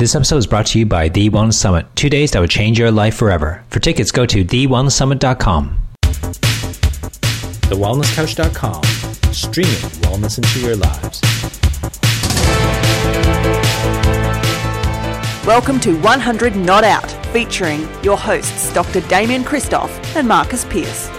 This episode is brought to you by The Wellness Summit, two days that would change your life forever. For tickets, go to TheWellnessSummit.com. TheWellnessCouch.com, streaming wellness into your lives. Welcome to 100 Not Out, featuring your hosts Dr. Damian Kristof and Marcus Pearce.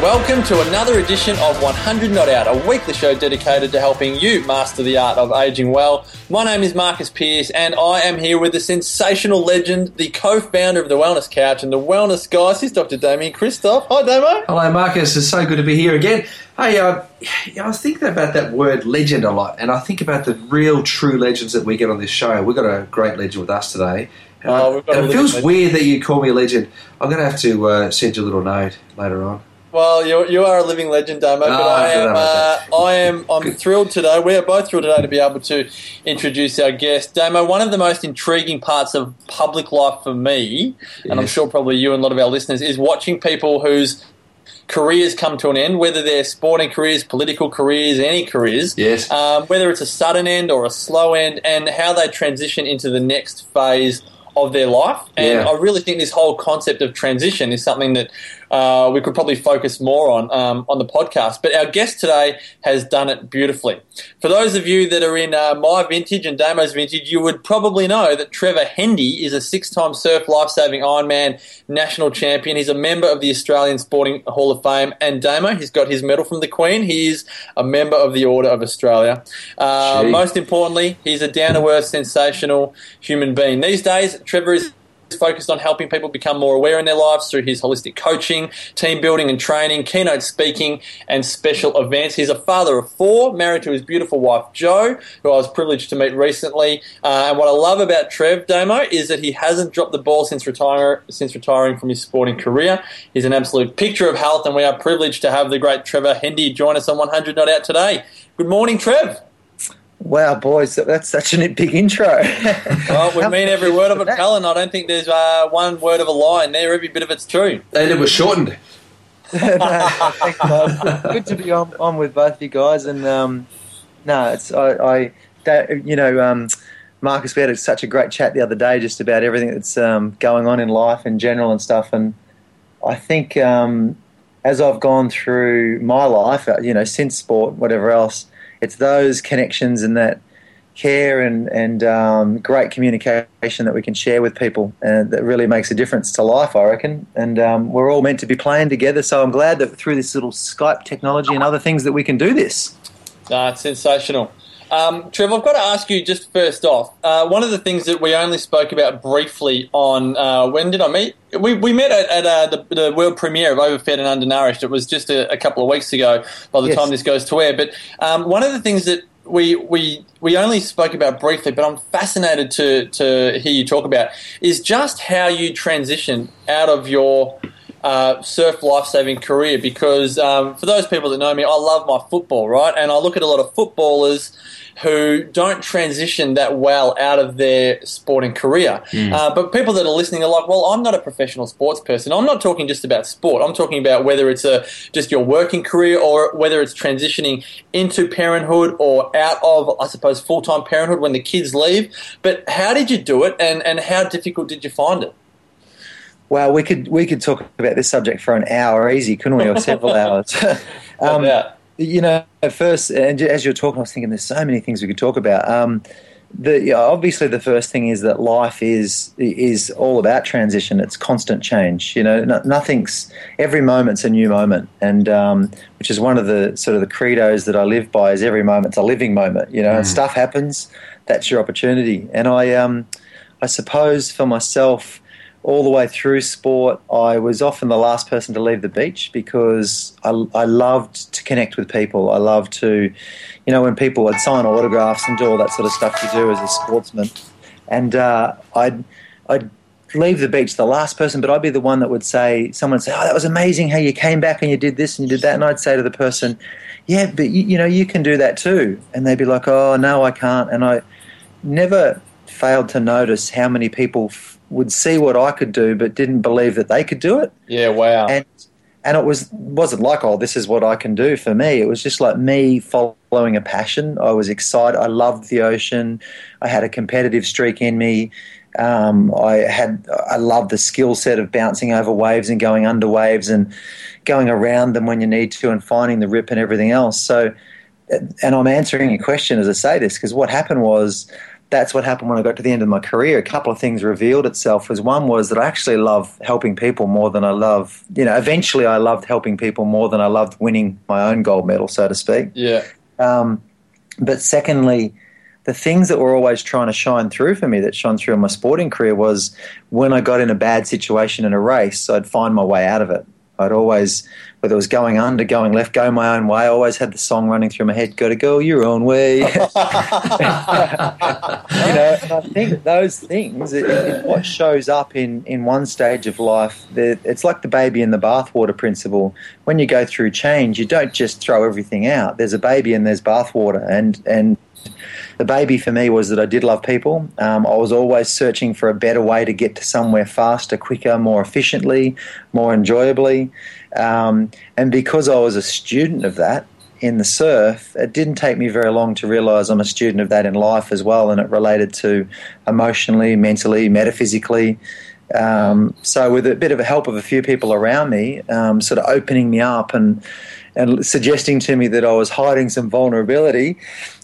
Welcome to another edition of 100 Not Out, a weekly show dedicated to helping you master the art of aging well. My name is Marcus Pearce, and I am here with the sensational legend, the co-founder of the Wellness Couch and the Wellness Guys. He's Dr. Damian Kristof. Hi, Damo. Hello, Marcus. It's so good to be here again. Hey, uh, I was thinking about that word legend a lot, and I think about the real, true legends that we get on this show. We've got a great legend with us today. Uh, Oh, we've got a and it feels legend. weird that you call me a legend. I'm going to have to uh, send you a little note later on. Well, you, you are a living legend, Damo, but Oh, I am uh, I am I'm thrilled today. We are both thrilled today to be able to introduce our guest, Damo. One of the most intriguing parts of public life for me, and I'm sure probably you and a lot of our listeners, is watching people whose careers come to an end, whether they're sporting careers, political careers, any careers. Yes. Um, whether it's a sudden end or a slow end, and how they transition into the next phase of their life. And Yeah. I really think this whole concept of transition is something that uh, we could probably focus more on um, on the podcast. But our guest today has done it beautifully. For those of you that are in uh, my vintage and Damo's vintage, you would probably know that Trevor Hendy is a six-time surf lifesaving Ironman national champion. He's a member of the Australian Sporting Hall of Fame. And Damo, he's got his medal from the Queen. He is a member of the Order of Australia. Uh, most importantly, he's a down-to-earth, sensational human being. These days, Trevor is focused on helping people become more aware in their lives through his holistic coaching, team building and training, keynote speaking, and special events. He's a father of four, married to his beautiful wife Jo, who I was privileged to meet recently. Uh, and what I love about Trev Damo is that he hasn't dropped the ball since retire, since retiring from his sporting career. He's an absolute picture of health, and we are privileged to have the great Trevor Hendy join us on 100 Not Out today. Good morning, Trev. Wow, boys, that's such a big intro. Well, we mean every word of it, pal, and I don't think there's uh, one word of a lie in there. Every bit of it's true. And it was shortened. No, thanks. Good to be on, on with both of you guys, and um, no, it's I, I that, you know, um, Marcus, we had such a great chat the other day just about everything that's um, going on in life in general and stuff, and I think um, as I've gone through my life, uh, you know, since sport, whatever else, it's those connections and that care and and um, great communication that we can share with people, and that really makes a difference to life, I reckon. And um, we're all meant to be playing together, so I'm glad that through this little Skype technology and other things that we can do this. Ah, it's sensational. Um, Trev, I've got to ask you just first off. Uh, one of the things that we only spoke about briefly on uh, when did I meet? We, we met at, at uh, the, the world premiere of Overfed and Undernourished. It was just a, a couple of weeks ago. By the Yes. time this goes to air, but um, one of the things that we we we only spoke about briefly, but I'm fascinated to to hear you talk about is just how you transition out of your uh, surf lifesaving career because um, for those people that know me, I love my football, right? And I look at a lot of footballers who don't transition that well out of their sporting career. Uh, but people that are listening are like, well, I'm not a professional sports person. I'm not talking just about sport. I'm talking about whether it's a just your working career or whether it's transitioning into parenthood or out of, I suppose, full time parenthood when the kids leave. But how did you do it, and and how difficult did you find it? Well, we could we could talk about this subject for an hour easy, couldn't we, or several hours? um, Yeah. you know, at first, and as you're talking, I was thinking there's so many things we could talk about. Um, the yeah, obviously the first thing is that life is is all about transition. It's constant change. You know, no, nothing's every moment's a new moment, and um, which is one of the sort of the credos that I live by. Is every moment's a living moment. You know, and stuff happens. That's your opportunity, and I um, I suppose for myself all the way through sport, I was often the last person to leave the beach because I, I loved to connect with people. I loved to, you know, when people would sign autographs and do all that sort of stuff you do as a sportsman. And uh, I'd, I'd leave the beach the last person, but I'd be the one that would say, someone would say, oh, that was amazing how you came back and you did this and you did that. And I'd say to the person, yeah, but you, you know, you can do that too. And they'd be like, oh, no, I can't. And I never failed to notice how many people f- would see what I could do, but didn't believe that they could do it. Yeah, wow. And and it was wasn't like oh this is what I can do for me. It was just like me following a passion. I was excited. I loved the ocean. I had a competitive streak in me. Um, I had I loved the skill set of bouncing over waves and going under waves and going around them when you need to and finding the rip and everything else. So, and I'm answering your question as I say this because what happened was that's what happened when I got to the end of my career. A couple of things revealed itself. Was one was that I actually love helping people more than I love. You know, eventually I loved helping people more than I loved winning my own gold medal, so to speak. Yeah. Um, but secondly, the things that were always trying to shine through for me, that shone through in my sporting career, was when I got in a bad situation in a race, I'd find my way out of it. I'd always, whether it was going under, going left, go my own way, I always had the song running through my head, Gotta go your own way. you know, and I think those things, it, it, what shows up in, in one stage of life, it's like the baby in the bathwater principle. When you go through change, you don't just throw everything out. There's a baby and there's bathwater. And, and the baby for me was that I did love people. Um, I was always searching for a better way to get to somewhere faster, quicker, more efficiently, more enjoyably. Um, and because I was a student of that in the surf, it didn't take me very long to realize I'm a student of that in life as well. And it related to emotionally, mentally, metaphysically. Um, so, with a bit of a help of a few people around me, um, sort of opening me up and and suggesting to me that I was hiding some vulnerability,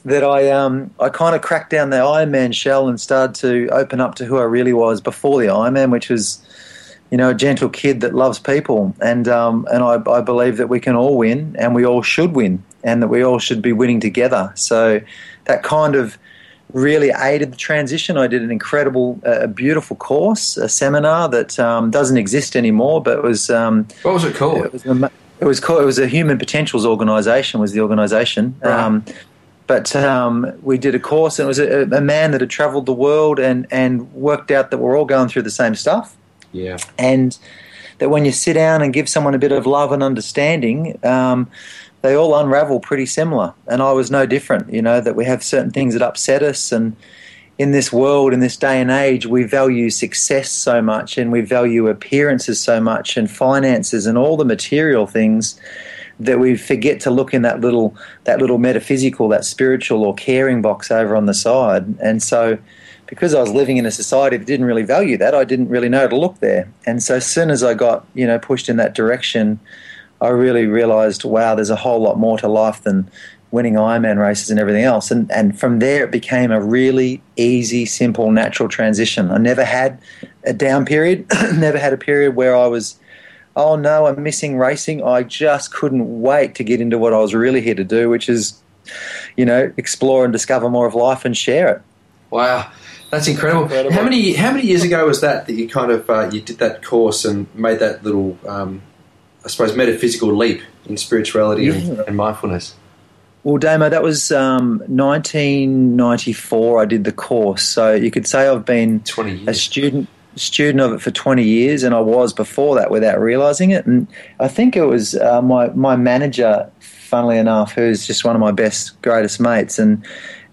that I um, I kind of cracked down the Iron Man shell and started to open up to who I really was before the Iron Man, which was you know a gentle kid that loves people, and um, and I, I believe that we can all win and we all should win, and that we all should be winning together. So that kind of really aided the transition. I did an incredible, uh, a beautiful course, a seminar that um, doesn't exist anymore, but was um, what was it called? It was, it was called. It was a Human Potentials Organisation. Was the organisation. Right. Um, but um, we did a course, and it was a, a man that had travelled the world and, and worked out that we're all going through the same stuff. Yeah. And that when you sit down and give someone a bit of love and understanding, um, they all unravel pretty similar. And I was no different. You know that we have certain things that upset us, and in this world, in this day and age, we value success so much, and we value appearances so much, and finances, and all the material things that we forget to look in that little that little metaphysical, that spiritual or caring box over on the side. And so, because I was living in a society that didn't really value that, I didn't really know to look there. And so, as soon as I got you know pushed in that direction, I really realized, wow, there's a whole lot more to life than winning Ironman races and everything else. And and from there, it became a really easy, simple, natural transition. I never had a down period, never had a period where I was oh no, I'm missing racing. I just couldn't wait to get into what I was really here to do, which is, you know, explore and discover more of life and share it. Wow. That's incredible. incredible. How many how many years ago was that that you kind of uh, you did that course and made that little um, I suppose metaphysical leap in spirituality yeah. and, and, mindfulness? Well, Damo, that was um, 1994. I did the course, so you could say I've been a student student of it for 20 years, and I was before that without realizing it. And I think it was uh, my my manager, funnily enough, who's just one of my best, greatest mates, and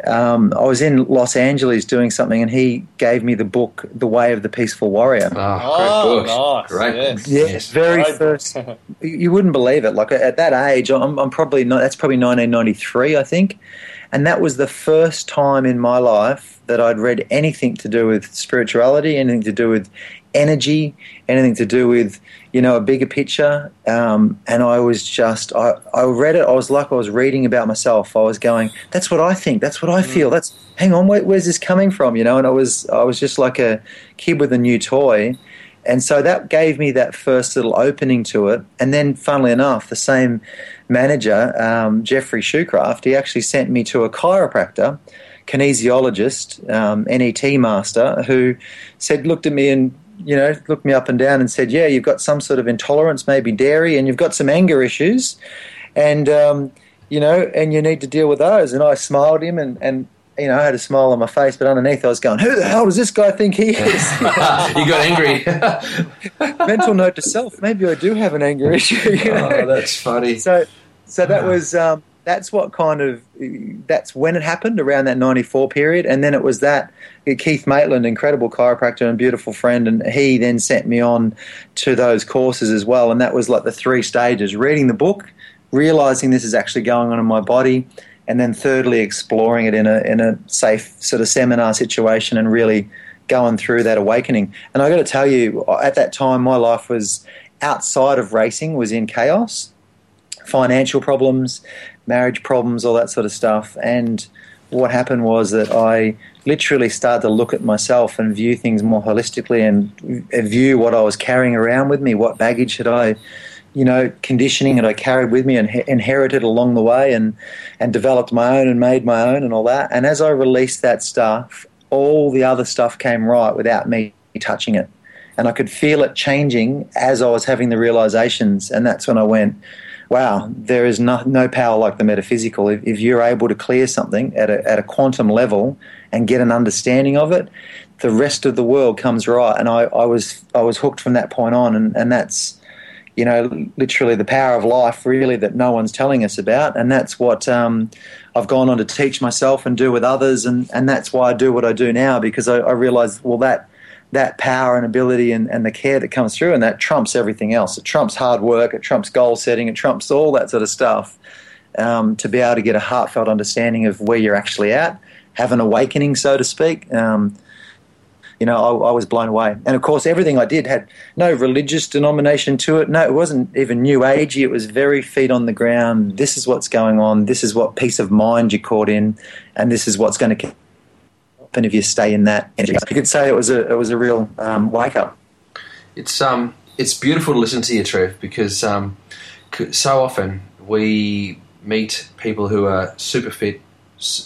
um, I was in Los Angeles doing something, and he gave me the book, The Way of the Peaceful Warrior. Oh, oh nice. Great. Yes. Yeah, yes. very great first. you wouldn't believe it. Like at that age, I'm, I'm probably not. That's probably 1993, I think, and that was the first time in my life that I'd read anything to do with spirituality, anything to do with energy, anything to do with you know a bigger picture. Um, and I was just I, I read it. I was like I was reading about myself. I was going, that's what I think. That's what I feel. Mm. That's hang on, where, where's this coming from? You know. And I was I was just like a kid with a new toy. And so that gave me that first little opening to it. And then, funnily enough, the same manager, um, Jeffrey Shoecraft, he actually sent me to a chiropractor kinesiologist, um, NET master, who said, looked at me and you know, looked me up and down and said, "Yeah, you've got some sort of intolerance, maybe dairy, and you've got some anger issues, and um, you know, and you need to deal with those." And I smiled at him, and, and you know, I had a smile on my face, but underneath I was going, "Who the hell does this guy think he is?" you got angry. Mental note to self: maybe I do have an anger issue. You know? Oh, that's funny. So, so that was um, that's what kind of that's when it happened around that 94 period and then it was that keith maitland incredible chiropractor and beautiful friend and he then sent me on to those courses as well and that was like the three stages reading the book realizing this is actually going on in my body and then thirdly exploring it in a in a safe sort of seminar situation and really going through that awakening and i got to tell you at that time my life was outside of racing was in chaos financial problems marriage problems, all that sort of stuff. And what happened was that I literally started to look at myself and view things more holistically and view what I was carrying around with me, what baggage had I, you know, conditioning that I carried with me and inherited along the way and, and developed my own and made my own and all that. And as I released that stuff, all the other stuff came right without me touching it. And I could feel it changing as I was having the realizations. And that's when I went, wow, there is no, no power like the metaphysical. If, if you're able to clear something at a, at a quantum level and get an understanding of it, the rest of the world comes right. And I, I was I was hooked from that point on, and, and that's you know literally the power of life, really that no one's telling us about, and that's what um, I've gone on to teach myself and do with others, and, and that's why I do what I do now because I, I realised well that that power and ability and, and the care that comes through, and that trumps everything else. It trumps hard work, it trumps goal setting, it trumps all that sort of stuff. Um, to be able to get a heartfelt understanding of where you're actually at, have an awakening, so to speak. Um, you know, I, I, was blown away. And of course, everything I did had no religious denomination to it. No, it wasn't even new agey. It was very feet on the ground. This is what's going on. This is what peace of mind you're caught in, and this is what's going to and if you stay in that energy. You could say it was a it was a real um, wake up. It's um it's beautiful to listen to you, Trev, because um, so often we meet people who are super fit,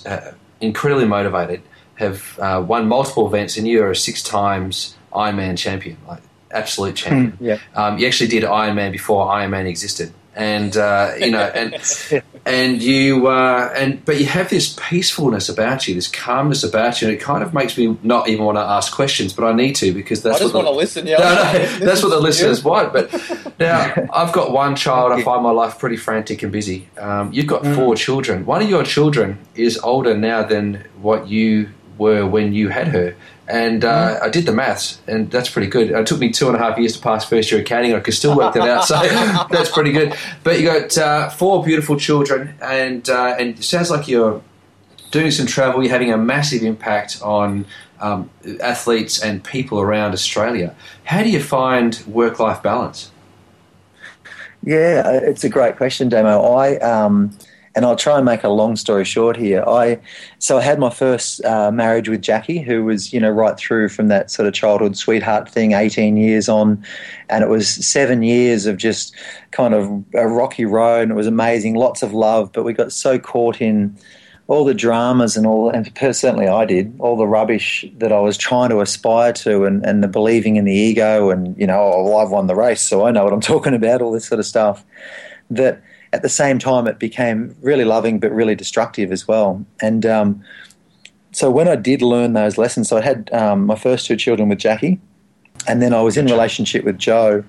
uh, incredibly motivated, have uh, won multiple events, and you are a six times Ironman champion, like absolute champion. Mm, yeah. Um, you actually did Ironman before Ironman existed and uh, you know, and and you uh, and but you have this peacefulness about you, this calmness about you, and it kind of makes me not even want to ask questions, but I need to because that's I just what want to listen. Yeah, no, no, that's what the listeners want. But now I've got one child. I find my life pretty frantic and busy. Um, you've got four mm. children. One of your children is older now than what you were when you had her. And uh, mm-hmm. I did the maths, and that's pretty good. It took me two and a half years to pass first year accounting. I could still work that out, so that's pretty good. But you got uh, four beautiful children, and uh, and it sounds like you're doing some travel. You're having a massive impact on um, athletes and people around Australia. How do you find work life balance? Yeah, it's a great question, Damo. I um, and I'll try and make a long story short here. I so I had my first uh, marriage with Jackie, who was you know right through from that sort of childhood sweetheart thing, eighteen years on, and it was seven years of just kind of a rocky road, and it was amazing, lots of love, but we got so caught in all the dramas and all, and certainly I did, all the rubbish that I was trying to aspire to and, and the believing in the ego and, you know, oh, well, I've won the race, so I know what I'm talking about, all this sort of stuff. That at the same time, it became really loving but really destructive as well. And um, so when I did learn those lessons, so I had um, my first two children with Jackie, and then I was in relationship with Jo.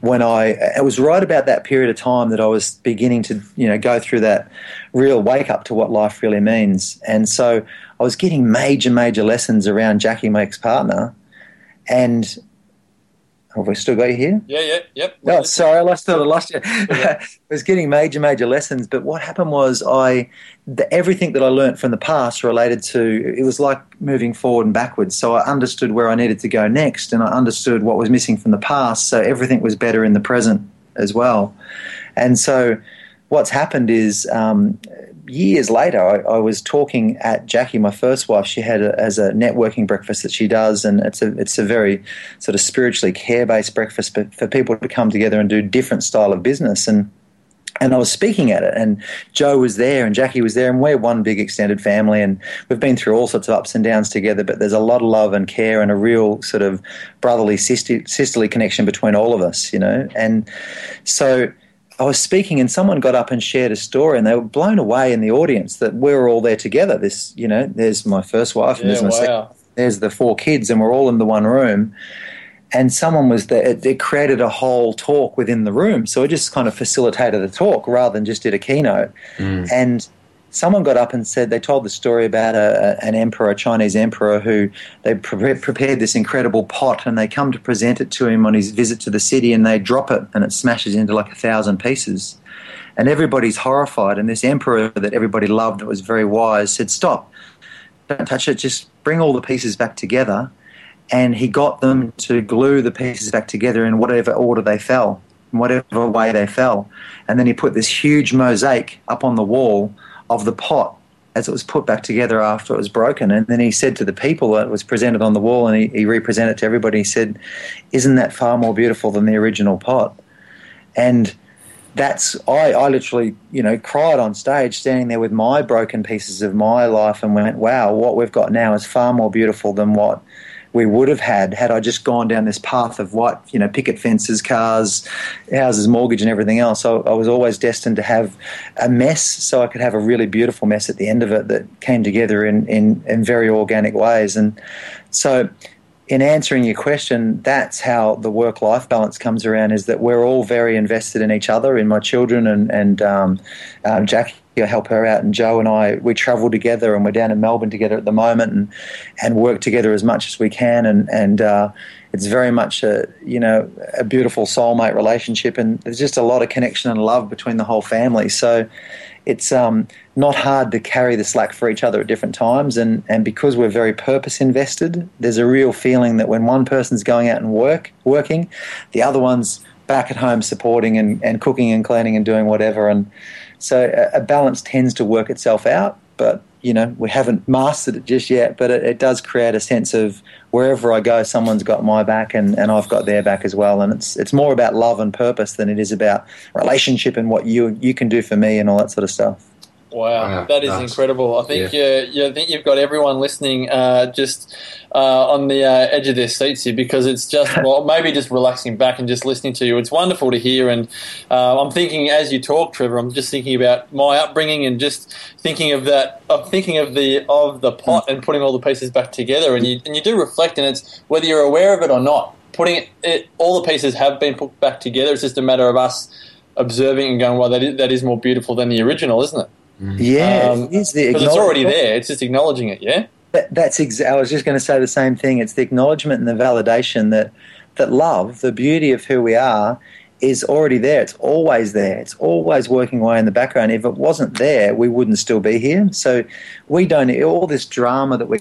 When I, it was right about that period of time that I was beginning to, you know, go through that real wake up to what life really means. And so I was getting major, major lessons around Jackie, my ex partner, and have we still got you here? Yeah, yeah, yep. Oh, sorry, I lost, I lost you. I was getting major, major lessons, but what happened was I, the, everything that I learned from the past related to, it was like moving forward and backwards. So I understood where I needed to go next, and I understood what was missing from the past. So everything was better in the present as well. And so what's happened is um, years later, I, I, was talking at Jackie, my first wife. She had a, as a networking breakfast that she does, and it's a it's a very sort of spiritually care based breakfast, but for people to come together and do different style of business and. And I was speaking at it, and Jo was there, and Jackie was there, and we're one big extended family, and we've been through all sorts of ups and downs together. But there's a lot of love and care, and a real sort of brotherly, sisterly connection between all of us, you know. And so I was speaking and someone got up and shared a story and they were blown away in the audience that we are all there together. This, you know, there's my first wife and yeah, there's my wow. second, there's the four kids and we're all in the one room. and someone was there. It, it, created a whole talk within the room, so it just kind of facilitated the talk rather than just did a keynote. Mm. And someone got up and said they told the story about a, an emperor, a Chinese emperor, who they pre- prepared this incredible pot, and they come to present it to him on his visit to the city, and they drop it, and it smashes into like a thousand pieces. And everybody's horrified. And this emperor that everybody loved, that was very wise, said, "Stop! Don't touch it. Just bring all the pieces back together." And he got them to glue the pieces back together in whatever order they fell, in whatever way they fell. And then he put this huge mosaic up on the wall of the pot as it was put back together after it was broken. And then he said to the people that was presented on the wall, and he, he represented to everybody, he said, Isn't that far more beautiful than the original pot? And that's I, I literally you know cried on stage standing there with my broken pieces of my life and went wow what we've got now is far more beautiful than what we would have had had I just gone down this path of what you know picket fences, cars, houses, mortgage, and everything else. So I was always destined to have a mess, so I could have a really beautiful mess at the end of it that came together in in, in very organic ways. And so in answering your question, that's how the work life balance comes around is that we're all very invested in each other, in my children and, and um, um, Jackie. I help her out, and Jo and I we travel together, and we're down in Melbourne together at the moment, and and work together as much as we can, and and uh, it's very much a you know a beautiful soulmate relationship, and there's just a lot of connection and love between the whole family. So it's um, not hard to carry the slack for each other at different times. And, and because we're very purpose invested, there's a real feeling that when one person's going out and work working, the other one's back at home supporting and, and cooking and cleaning and doing whatever. And so a, a balance tends to work itself out. But you know, we haven't mastered it just yet, but it, it, does create a sense of wherever I go, someone's got my back and, and I've got their back as well. And it's it's more about love and purpose than it is about relationship and what you you can do for me and all that sort of stuff. Wow, that is nice. incredible. I think yeah. you, you think you've got everyone listening uh, just uh, on the uh, edge of their seats here because it's just well maybe just relaxing back and just listening to you. It's wonderful to hear, and uh, I'm thinking as you talk, Trevor. I'm just thinking about my upbringing and just thinking of that. Of thinking of the of the pot and putting all the pieces back together, and you and you do reflect, and it's whether you're aware of it or not. Putting it, it all the pieces have been put back together. It's just a matter of us observing and going, well, that is, that is more beautiful than the original, isn't it? Mm. Yeah, um, because it's already there. It's just acknowledging it. Yeah, that, that's. Ex- I was just going to say the same thing. It's the acknowledgement and the validation that that love, the beauty of who we are, is already there. It's always there. It's always working away in the background. If it wasn't there, we wouldn't still be here. So we don't. All this drama that we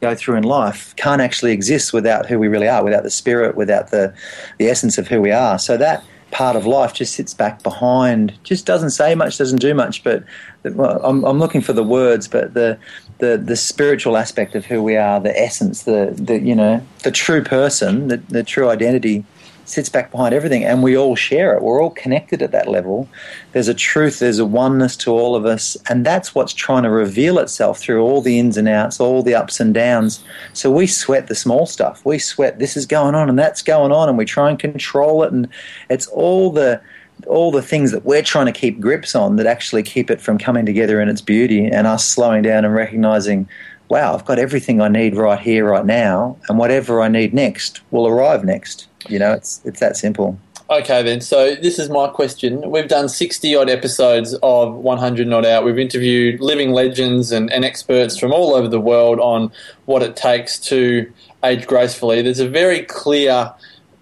go through in life can't actually exist without who we really are, without the spirit, without the the essence of who we are. So that part of life just sits back behind, just doesn't say much, doesn't do much. But well, I'm, I'm looking for the words, but the, the the spiritual aspect of who we are, the essence, the the you know the true person, the, the true identity sits back behind everything, and we all share it. We're all connected at that level. There's a truth, there's a oneness to all of us, and that's what's trying to reveal itself through all the ins and outs, all the ups and downs. So we sweat the small stuff. We sweat this is going on and that's going on, and we try and control it, and it's all the all the things that we're trying to keep grips on that actually keep it from coming together in its beauty and us slowing down and recognizing wow, I've got everything I need right here, right now, and whatever I need next will arrive next. You know, it's it's that simple. Okay, then. So this is my question. We've done 60 odd episodes of 100 Not Out. We've interviewed living legends and, and experts from all over the world on what it takes to age gracefully. There's a very clear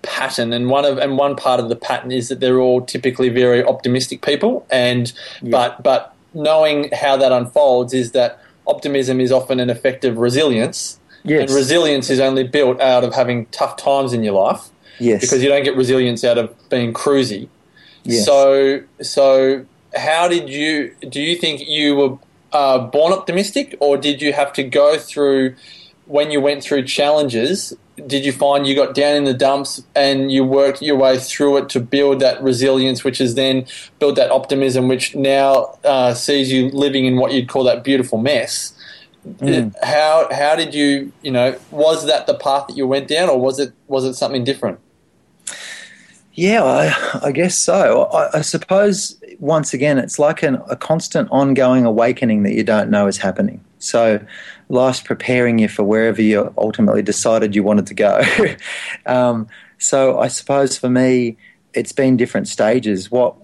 pattern, and one of and one part of the pattern is that they're all typically very optimistic people. And yeah. but but knowing how that unfolds is that optimism is often an effective resilience. Yes. And resilience is only built out of having tough times in your life. Yes. Because you don't get resilience out of being cruisy. Yes. So, so how did you? Do you think you were uh, born optimistic, or did you have to go through when you went through challenges? Did you find you got down in the dumps and you worked your way through it to build that resilience, which is then build that optimism, which now uh, sees you living in what you'd call that beautiful mess? Mm. How how did you you know was that the path that you went down, or was it was it something different? Yeah, I, I guess so. I, I, suppose once again, it's like an, a constant ongoing awakening that you don't know is happening. So life's preparing you for wherever you ultimately decided you wanted to go. um, so I suppose for me, it's been different stages. What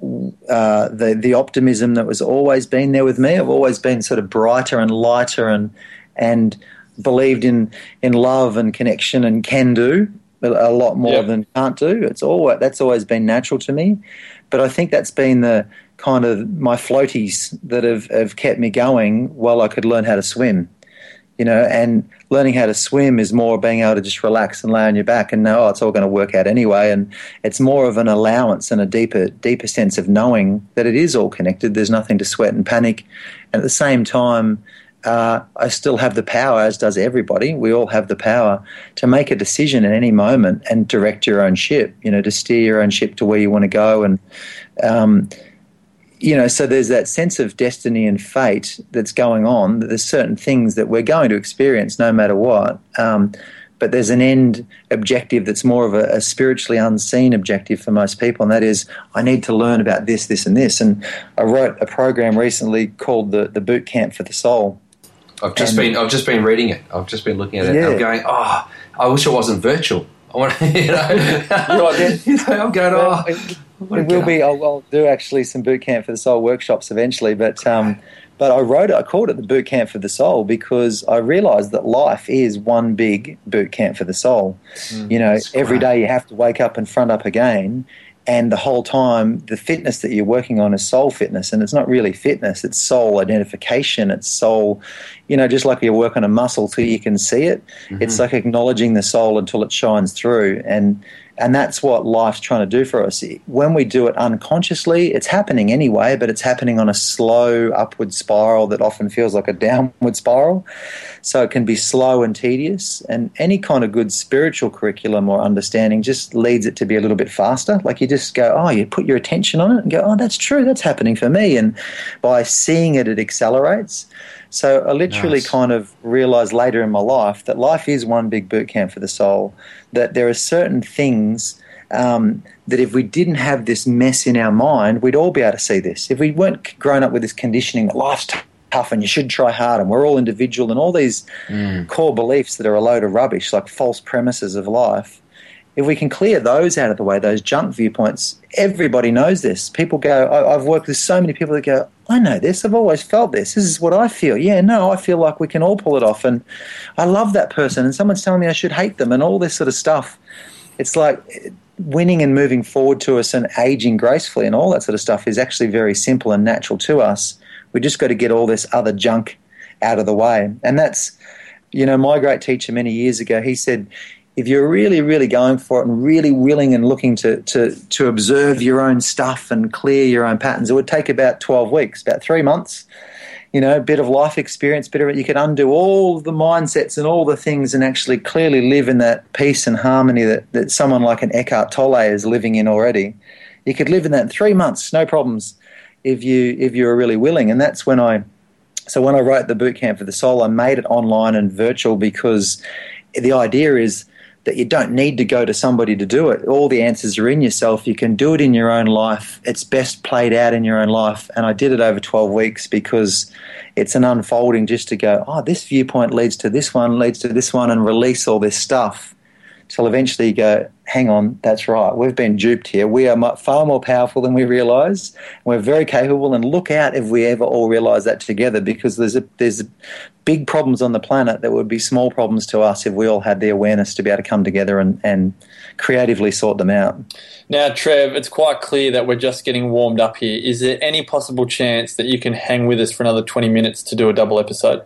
uh, the the optimism that was always been there with me. I've always been sort of brighter and lighter and and believed in in love and connection and can do a lot more than can't do. It's all that's always been natural to me. But I think that's been the kind of my floaties that have, have kept me going while I could learn how to swim you know, and learning how to swim is more being able to just relax and lay on your back and know oh, it's all going to work out anyway. And it's more of an allowance and a deeper, deeper sense of knowing that it is all connected. There's nothing to sweat and panic. And at the same time, uh, I still have the power, as does everybody. We all have the power to make a decision at any moment and direct your own ship. You know, to steer your own ship to where you want to go, and um, you know, so there's that sense of destiny and fate that's going on. That there's certain things that we're going to experience no matter what. Um, but there's an end objective that's more of a, a, spiritually unseen objective for most people, and that is, I need to learn about this, this, and this. And I wrote a program recently called the the Boot Camp for the Soul. I've just and, been I've just been reading it. I've just been looking at it. Yeah. I'm going, oh, I wish it wasn't virtual. I want, you know, you know I'm going, oh. It will be. I'll, I'll, do actually some boot camp for the soul workshops eventually, but um, but I wrote it. I called it the boot camp for the soul because I realised that life is one big boot camp for the soul. Mm, you know, every day you have to wake up and front up again, and the whole time the fitness that you're working on is soul fitness, and it's not really fitness. It's soul identification. It's soul. You know, just like you work on a muscle till you can see it. Mm-hmm. It's like acknowledging the soul until it shines through and and that's what life's trying to do for us. When we do it unconsciously, it's happening anyway, but it's happening on a slow upward spiral that often feels like a downward spiral. So it can be slow and tedious. And any kind of good spiritual curriculum or understanding just leads it to be a little bit faster. Like you just go, oh, you put your attention on it and go, oh, that's true, that's happening for me. And by seeing it, it accelerates. So I literally nice. kind of realized later in my life that life is one big boot camp for the soul, that there are certain things um, that if we didn't have this mess in our mind, we'd all be able to see this. If we weren't grown up with this conditioning that life's tough and you should try hard and we're all individual and all these mm. core beliefs that are a load of rubbish, like false premises of life, if we can clear those out of the way, those junk viewpoints, everybody knows this. People go, I, have worked with so many people that go, I know this, I've always felt this, this is what I feel. Yeah, no, I feel like we can all pull it off. And I love that person, and someone's telling me I should hate them, and all this sort of stuff. It's like winning and moving forward to us and aging gracefully and all that sort of stuff is actually very simple and natural to us. We just got to get all this other junk out of the way. And that's, you know, my great teacher many years ago, he said, if you're really, really going for it and really willing and looking to, to, to observe your own stuff and clear your own patterns, it would take about 12 weeks, about three months. You know, a bit of life experience, bit of it. You could undo all the mindsets and all the things and actually clearly live in that peace and harmony that, that someone like an Eckhart Tolle is living in already. You could live in that in three months, no problems, if you if you were really willing. And that's when I so when I wrote the bootcamp for the soul, I made it online and virtual because the idea is that you don't need to go to somebody to do it. All the answers are in yourself. You can do it in your own life. It's best played out in your own life. And I did it over 12 weeks because it's an unfolding just to go, oh, this viewpoint leads to this one, leads to this one, and release all this stuff. Till eventually you go, hang on, that's right. We've been duped here. We are far more powerful than we realise. We're very capable, and look out if we ever all realise that together, because there's a, there's big problems on the planet that would be small problems to us if we all had the awareness to be able to come together and, and creatively sort them out. Now, Trev, it's quite clear that we're just getting warmed up here. Is there any possible chance that you can hang with us for another 20 minutes to do a double episode?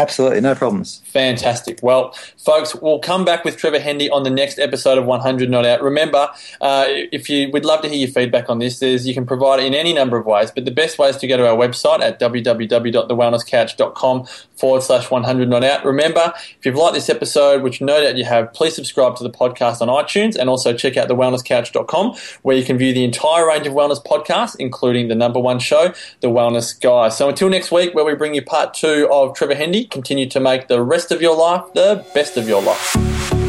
Absolutely, no problems. Fantastic. Well, folks, we'll come back with Trevor Hendy on the next episode of 100 Not Out. Remember, uh, if you would love to hear your feedback on this, there's, you can provide it in any number of ways, but the best way is to go to our website at www.thewellnesscouch.com forward slash 100 Not Out. Remember, if you've liked this episode, which no doubt you have, please subscribe to the podcast on iTunes and also check out thewellnesscouch.com where you can view the entire range of wellness podcasts, including the number one show, The Wellness Guy. So until next week, where we bring you part two of Trevor Hendy, continue to make the rest of your life the best of your life.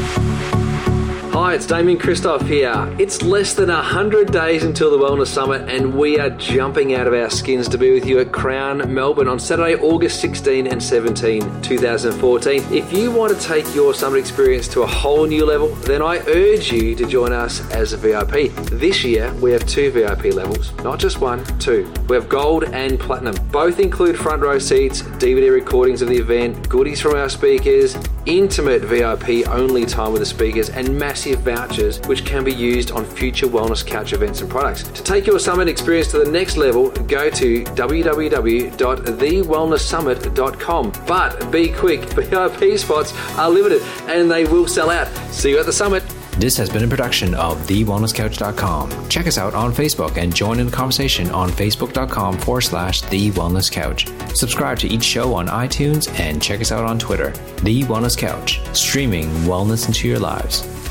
Hi, it's Damian Kristof here. It's less than 100 days until the Wellness Summit, and we are jumping out of our skins to be with you at Crown Melbourne on Saturday, August 16 and 17, 2014. If you want to take your summit experience to a whole new level, then I urge you to join us as a VIP. This year, we have two VIP levels, not just one, two. We have gold and platinum. Both include front row seats, DVD recordings of the event, goodies from our speakers, intimate VIP only time with the speakers, and massive vouchers which can be used on future Wellness Couch events and products. To take your summit experience to the next level, go to www.thewellnesssummit.com. But be quick, VIP spots are limited and they will sell out. See you at the summit. This has been a production of TheWellnessCouch.com. Check us out on Facebook and join in the conversation on Facebook.com forward slash The Wellness Couch. Subscribe to each show on iTunes and check us out on Twitter. The Wellness Couch, streaming wellness into your lives.